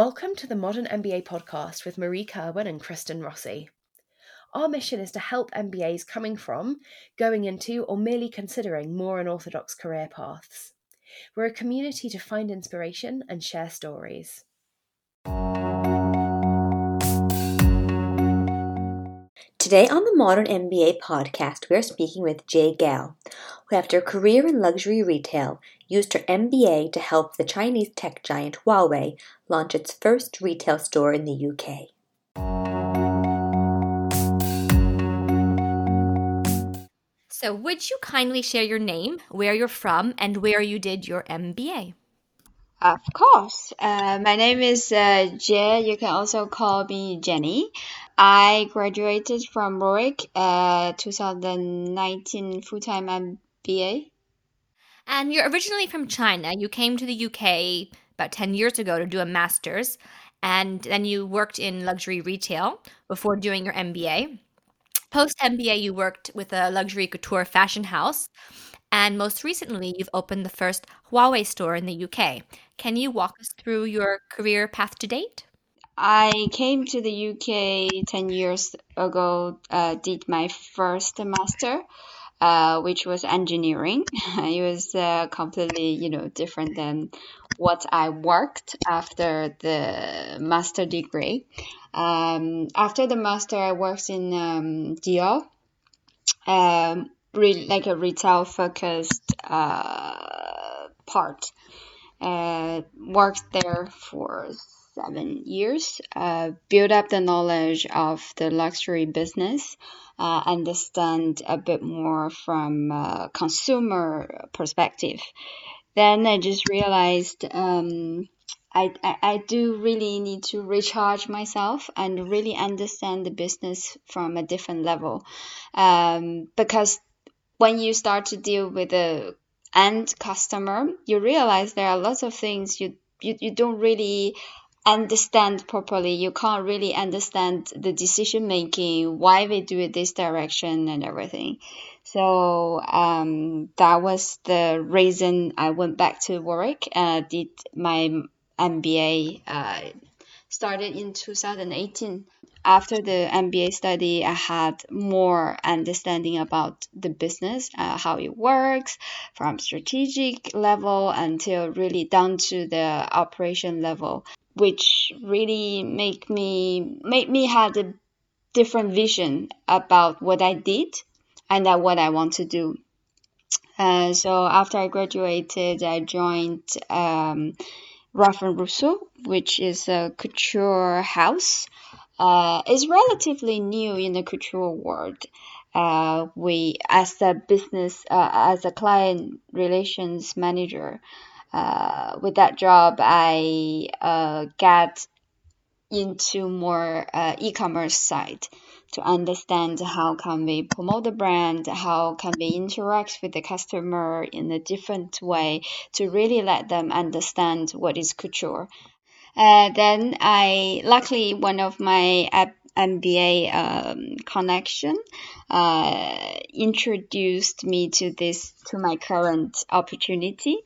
Welcome to the Modern MBA podcast with Marie Kirwan and Kristen Rossi. Our mission is to help MBAs coming from, going into, or merely considering more unorthodox career paths. We're a community to find inspiration and share stories. Today on the Modern MBA podcast, we are speaking with Jie Gao, who, after a career in luxury retail, used her MBA to help the Chinese tech giant Huawei launch its first retail store in the UK. So, would you kindly share your name, where you're from, and where you did your MBA? Of course. Uh, my name is uh, Jie. You can also call me Jenny. I graduated from Warwick uh, 2019 full time MBA. And you're originally from China. You came to the UK about 10 years ago to do a master's, and then you worked in luxury retail before doing your MBA. Post MBA, you worked with a luxury couture fashion house. And most recently, you've opened the first Huawei store in the UK. Can you walk us through your career path to date? I came to the UK 10 years ago, uh, did my first master, uh, which was engineering. it was uh, completely, you know, different than what I worked after the master degree. Um, after the master, I worked in um, Dior, um, really like a retail focused uh, part. Uh, worked there for seven years, uh, build up the knowledge of the luxury business, uh, understand a bit more from a consumer perspective. Then I just realized um, I, I, I do really need to recharge myself and really understand the business from a different level. Um, because when you start to deal with the end customer, you realize there are lots of things you, you, you don't really understand properly. You can't really understand the decision making, why they do it this direction and everything. So um, that was the reason I went back to Warwick and did my MBA. Uh, started in 2018. After the MBA study, I had more understanding about the business, uh, how it works, from strategic level until really down to the operation level which really make me made me had a different vision about what I did and uh, what I want to do. Uh, so after I graduated, I joined um, Ralph and Russo, which is a couture house. Uh, it's relatively new in the couture world. Uh, we, as a business, uh, as a client relations manager, uh, with that job, I uh, got into more uh, e-commerce side to understand how can we promote the brand, how can we interact with the customer in a different way to really let them understand what is couture. Uh, then I luckily one of my MBA um, connection uh, introduced me to this to my current opportunity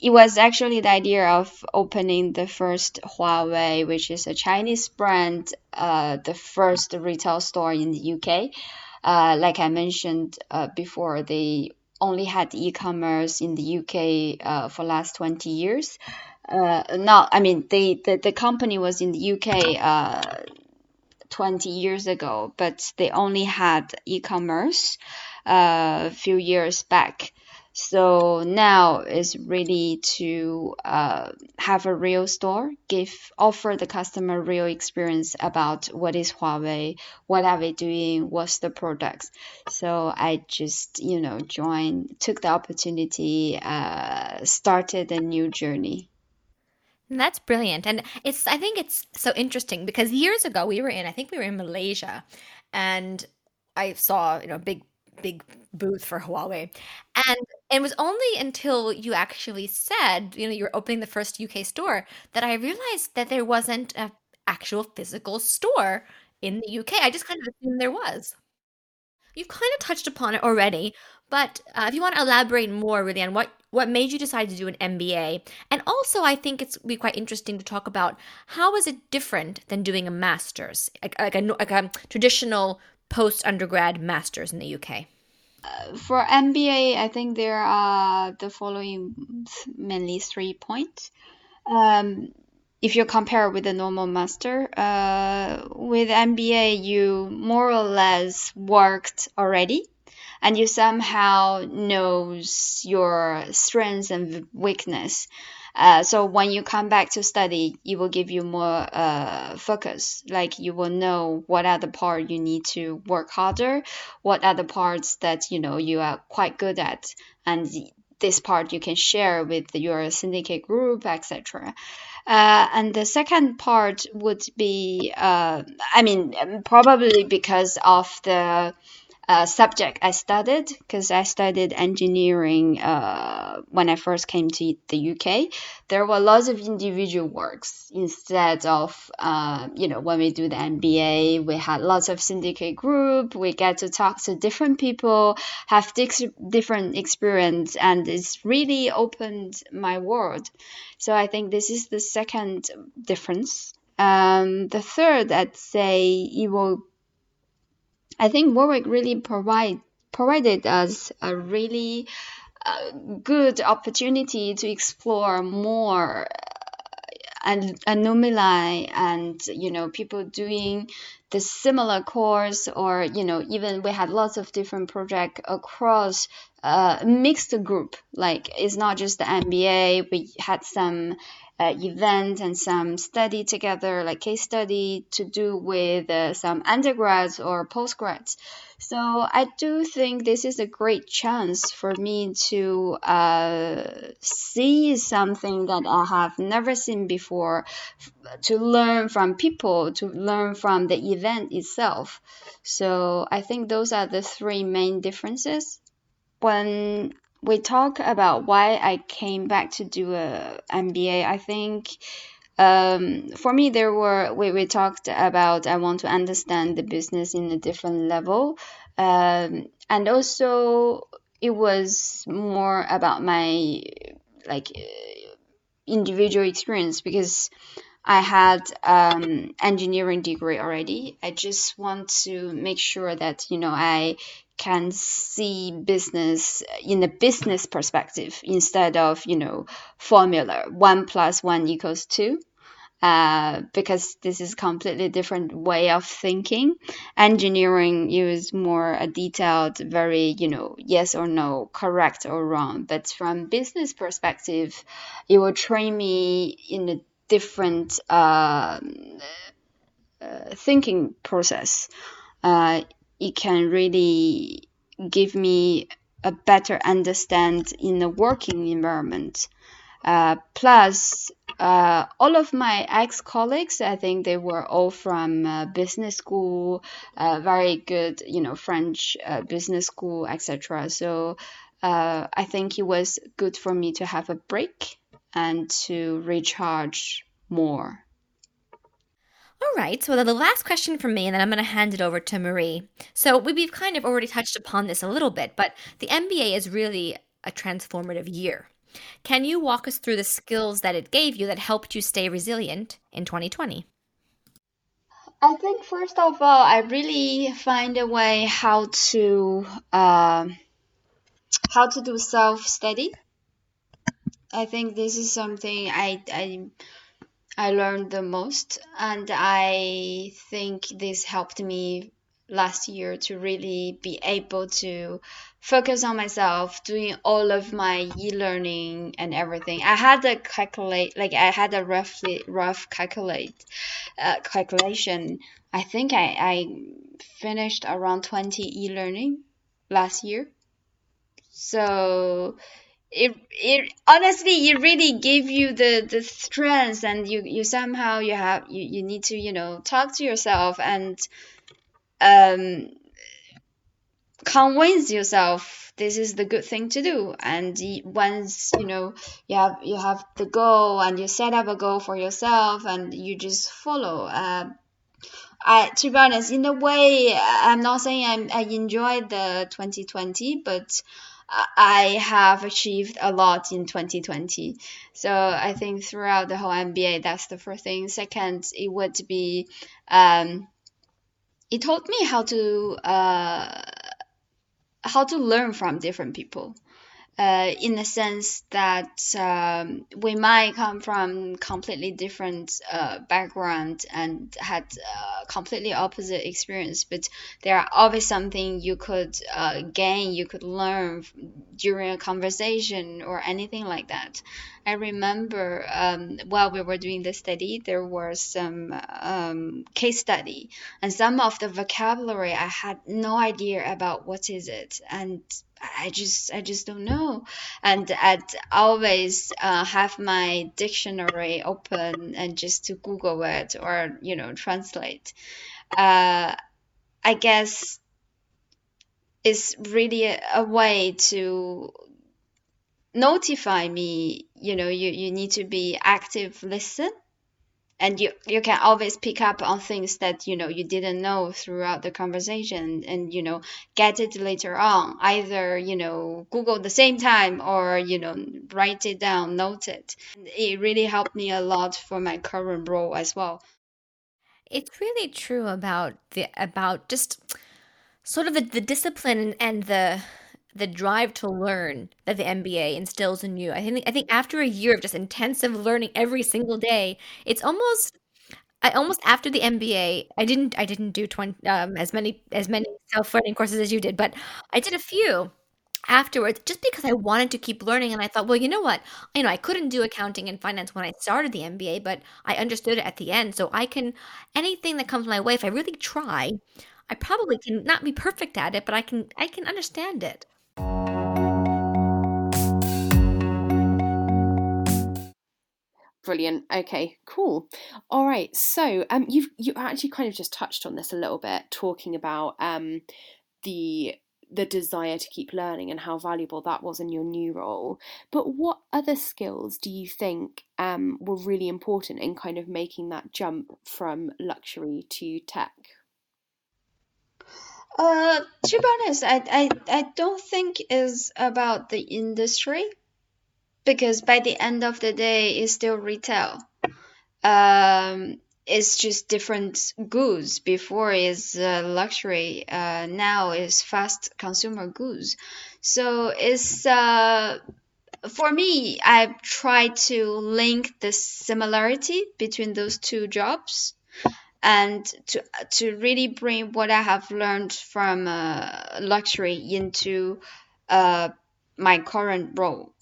it was actually the idea of opening the first Huawei, which is a Chinese brand, uh, the first retail store in the UK. Uh, like I mentioned uh, before, they only had e-commerce in the UK uh, for last 20 years. Uh, now, I mean, they, the, the company was in the UK uh, 20 years ago, but they only had e-commerce a few years back. So now is really to uh, have a real store, give offer the customer real experience about what is Huawei, what are they doing, what's the products. So I just you know joined, took the opportunity, uh, started a new journey. That's brilliant. And it's I think it's so interesting because years ago we were in I think we were in Malaysia and I saw, you know, big big booth for Huawei. And it was only until you actually said, you know, you're opening the first UK store that I realized that there wasn't an actual physical store in the UK. I just kind of assumed there was. you've kind of touched upon it already, but uh, if you want to elaborate more really on what what made you decide to do an MBA, and also I think it's be quite interesting to talk about how is it different than doing a master's, like, like a like a traditional post undergrad master's in the UK. For MBA, I think there are the following mainly three points. Um, if you compare with a normal master, uh, with MBA, you more or less worked already and you somehow knows your strengths and weakness. Uh, so when you come back to study, it will give you more uh, focus. Like you will know what are the part you need to work harder, what are the parts that you know you are quite good at, and this part you can share with your syndicate group, etc. Uh, and the second part would be, uh, I mean, probably because of the uh, subject I studied because I studied engineering uh, when I first came to the UK. There were lots of individual works instead of, uh, you know, when we do the MBA, we had lots of syndicate group. We get to talk to different people, have different experience, and it's really opened my world. So I think this is the second difference. Um, the third, I'd say, it will I think Warwick really provide provided us a really uh, good opportunity to explore more uh, and anomaly and you know people doing the similar course or you know even we had lots of different projects across a uh, mixed group. Like it's not just the mba we had some uh, event and some study together, like case study to do with uh, some undergrads or postgrads. So I do think this is a great chance for me to uh, see something that I have never seen before, to learn from people, to learn from the event itself. So I think those are the three main differences. When we talk about why I came back to do a MBA. I think um, for me there were we, we talked about I want to understand the business in a different level, um, and also it was more about my like individual experience because I had um, engineering degree already. I just want to make sure that you know I can see business in a business perspective instead of you know formula. One plus one equals two uh, because this is completely different way of thinking. Engineering is more a detailed very you know yes or no correct or wrong. But from business perspective it will train me in a different uh, uh, thinking process. Uh, it can really give me a better understand in the working environment. Uh, plus, uh, all of my ex colleagues, I think they were all from uh, business school, uh, very good, you know, French uh, business school, etc. So uh, I think it was good for me to have a break and to recharge more. All right. So the last question from me, and then I'm going to hand it over to Marie. So we've kind of already touched upon this a little bit, but the MBA is really a transformative year. Can you walk us through the skills that it gave you that helped you stay resilient in 2020? I think first of all, I really find a way how to uh, how to do self study. I think this is something I I I learned the most. And I think this helped me last year to really be able to focus on myself doing all of my e-learning and everything i had a calculate like i had a roughly rough calculate uh, calculation i think i i finished around 20 e-learning last year so it it honestly it really gave you the the strength and you you somehow you have you, you need to you know talk to yourself and um convince yourself this is the good thing to do. And once you know you have you have the goal and you set up a goal for yourself and you just follow uh, I to be honest, in a way, I'm not saying I'm, I enjoyed the 2020, but I have achieved a lot in 2020. So I think throughout the whole MBA, that's the first thing. Second, it would be, um, it taught me how to uh, how to learn from different people uh, in the sense that um, we might come from completely different uh, background and had uh, completely opposite experience, but there are always something you could uh, gain, you could learn during a conversation or anything like that. I remember um, while we were doing the study, there was some um, case study, and some of the vocabulary I had no idea about what is it, and I just I just don't know, and I'd always uh, have my dictionary open and just to Google it or you know translate. Uh, I guess it's really a, a way to notify me. You know, you you need to be active listen and you you can always pick up on things that you know you didn't know throughout the conversation and you know get it later on either you know google the same time or you know write it down note it. It really helped me a lot for my current role as well. It's really true about the about just sort of the, the discipline and the the drive to learn that the MBA instills in you. I think I think after a year of just intensive learning every single day, it's almost I almost after the MBA, I didn't I didn't do 20 um, as many as many self-learning courses as you did, but I did a few afterwards just because I wanted to keep learning and I thought, well, you know what? You know, I couldn't do accounting and finance when I started the MBA, but I understood it at the end. So I can anything that comes my way if I really try, I probably can not be perfect at it, but I can I can understand it. Brilliant. Okay, cool. All right. So, um, you've you actually kind of just touched on this a little bit, talking about um, the the desire to keep learning and how valuable that was in your new role. But what other skills do you think um, were really important in kind of making that jump from luxury to tech? Uh, to be honest, I, I, I don't think it's about the industry because by the end of the day, it's still retail. Um, it's just different goods. Before is uh, luxury, uh, now is fast consumer goods. So it's uh, for me. I try to link the similarity between those two jobs and to to really bring what I have learned from uh, luxury into uh, my current role.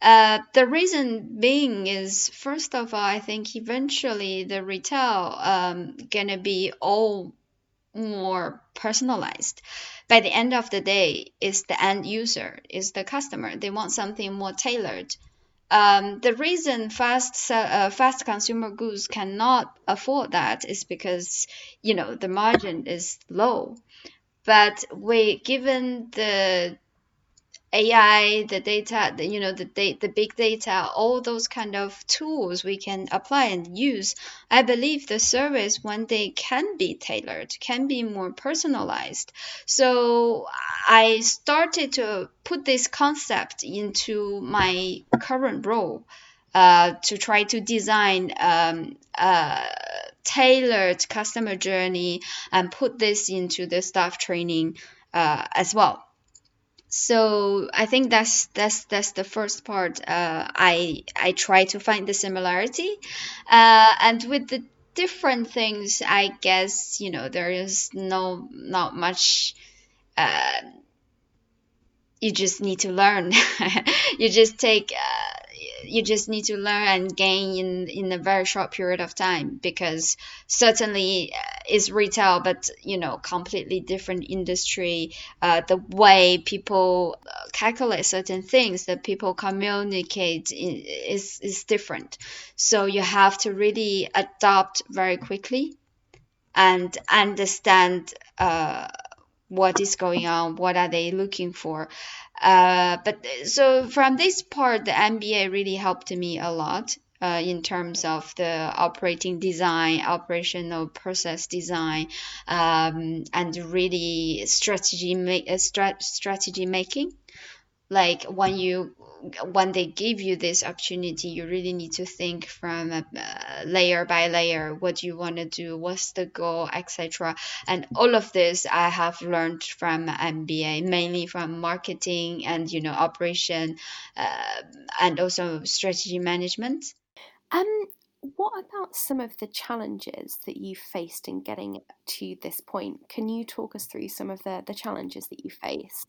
Uh, the reason being is first of all, I think eventually the retail um gonna be all more personalized. By the end of the day, it's the end user, is the customer. They want something more tailored. Um, the reason fast uh, fast consumer goods cannot afford that is because you know the margin is low. But we given the AI, the data, the, you know, the da- the big data, all those kind of tools we can apply and use. I believe the service one day can be tailored, can be more personalized. So I started to put this concept into my current role. Uh, to try to design um, a tailored customer journey and put this into the staff training uh, as well so I think that's that's that's the first part. Uh, I I try to find the similarity, uh, and with the different things, I guess you know there is no not much. Uh, you just need to learn. you just take. You just need to learn and gain in in a very short period of time because certainly uh, it's retail but you know completely different industry. Uh, the way people uh, calculate certain things that people communicate is is different. So you have to really adopt very quickly and understand uh, what is going on what are they looking for uh, but so from this part, the MBA really helped me a lot. uh, in terms of the operating design, operational process design, um, and really strategy make strat- strategy making. Like when you when they give you this opportunity, you really need to think from uh, layer by layer. What you want to do? What's the goal, etc. And all of this I have learned from MBA, mainly from marketing and you know operation, uh, and also strategy management. Um, what about some of the challenges that you faced in getting to this point? Can you talk us through some of the, the challenges that you faced?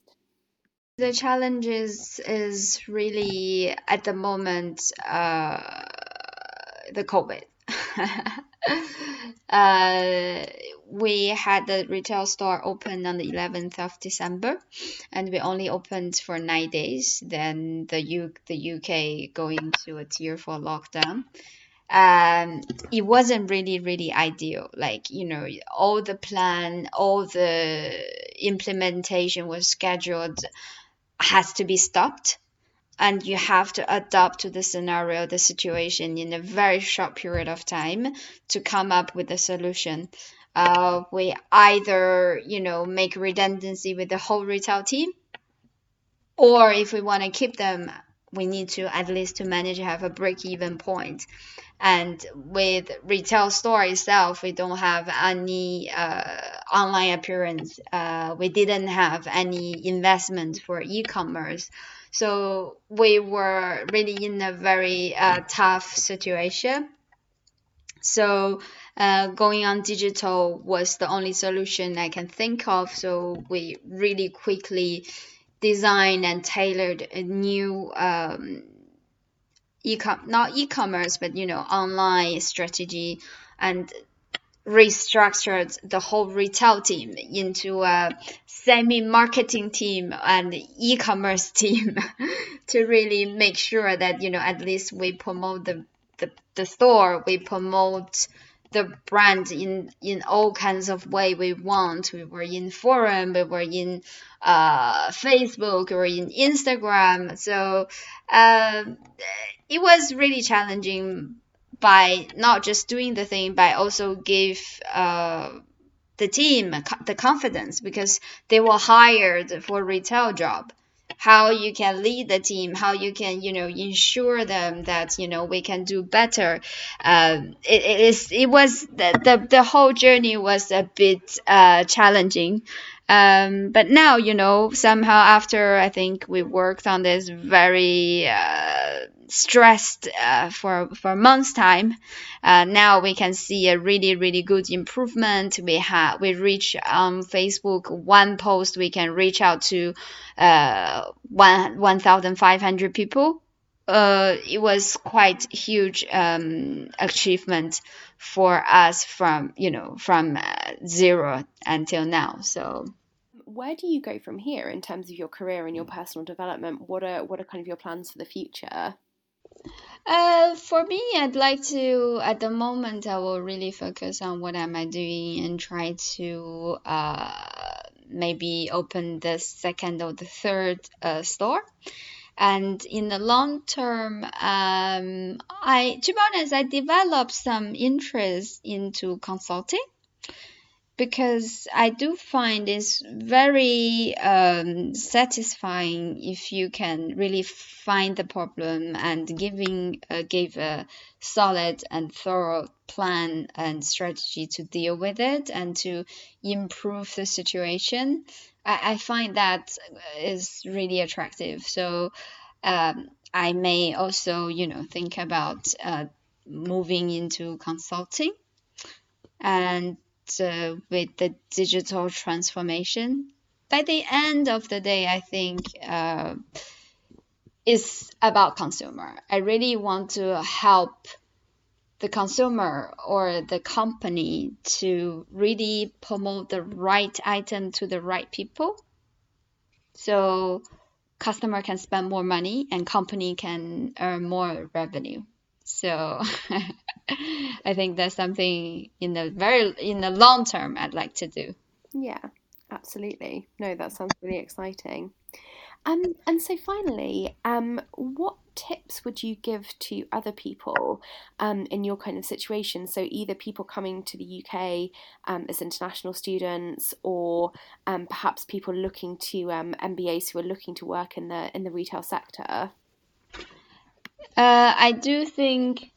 The challenges is really at the moment uh, the COVID. uh, we had the retail store open on the 11th of December, and we only opened for nine days. Then the U the UK going to a tier four lockdown. Um, it wasn't really really ideal. Like you know, all the plan, all the implementation was scheduled has to be stopped and you have to adapt to the scenario the situation in a very short period of time to come up with a solution. Uh, we either you know make redundancy with the whole retail team or if we want to keep them we need to at least to manage to have a break even point. And with retail store itself we don't have any uh, online appearance uh, we didn't have any investment for e-commerce. So we were really in a very uh, tough situation. So uh, going on digital was the only solution i can think of. So we really quickly designed and tailored a new um, e-com not e-commerce but you know online strategy. And restructured the whole retail team into a semi-marketing team and e-commerce team to really make sure that you know at least we promote the the, the store we promote the brand in in all kinds of way we want. We were in forum, we were in uh, Facebook, or in Instagram. So uh, it was really challenging by not just doing the thing, but also give uh, the team the confidence because they were hired for retail job how you can lead the team, how you can, you know, ensure them that, you know, we can do better. Um, it, it is, it was, the, the, the whole journey was a bit uh, challenging. Um, but now, you know, somehow after I think we worked on this very uh, stressed uh, for for months time, uh, now we can see a really really good improvement. We have we reach on Facebook one post we can reach out to uh, one one thousand five hundred people. Uh, it was quite huge um, achievement for us from you know from uh, zero until now. So where do you go from here in terms of your career and your personal development? What are what are kind of your plans for the future? Uh, for me, I'd like to at the moment I will really focus on what am I doing and try to uh maybe open the second or the third uh, store. And in the long term, um, I to be honest, I developed some interest into consulting because I do find it's very um, satisfying if you can really find the problem and giving uh, give a solid and thorough plan and strategy to deal with it and to improve the situation. I, I find that is really attractive. So um, I may also, you know, think about uh, moving into consulting and uh, with the digital transformation. By the end of the day, I think uh, it's about consumer. I really want to help the consumer or the company to really promote the right item to the right people. So customer can spend more money and company can earn more revenue. So I think that's something in the very in the long term I'd like to do. Yeah, absolutely. No, that sounds really exciting. Um, and so finally, um, what tips would you give to other people um, in your kind of situation? So either people coming to the UK um, as international students, or um, perhaps people looking to um, MBAs who are looking to work in the in the retail sector. Uh, I do think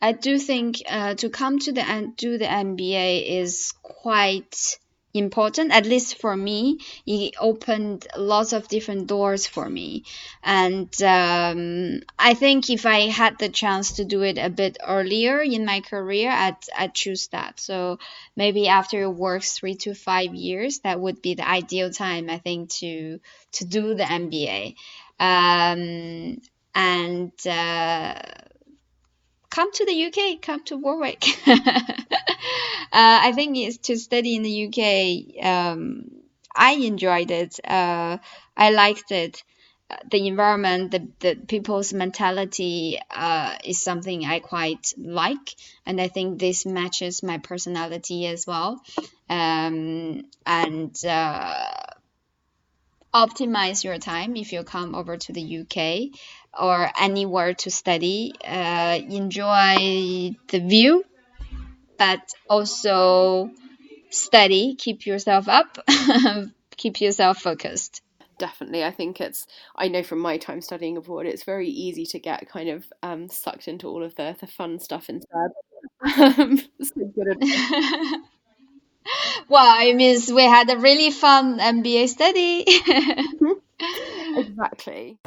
I do think uh, to come to the do the MBA is quite important at least for me. It opened lots of different doors for me. And um, i think if i had the chance to do it a bit earlier in my career i'd, I'd choose that. So maybe after it works three to five years that would be the ideal time i think to to do the mba um, and uh, come to the UK, come to Warwick. uh, I think it's to study in the UK. Um, I enjoyed it. Uh, I liked it. The environment, the, the people's mentality uh, is something I quite like, and I think this matches my personality as well. Um, and uh, optimize your time if you come over to the UK or anywhere to study. Uh, enjoy the view, but also study, keep yourself up, keep yourself focused. Definitely, I think it's. I know from my time studying abroad, it's very easy to get kind of um, sucked into all of the the fun stuff instead. Um, so well, it means we had a really fun MBA study. exactly.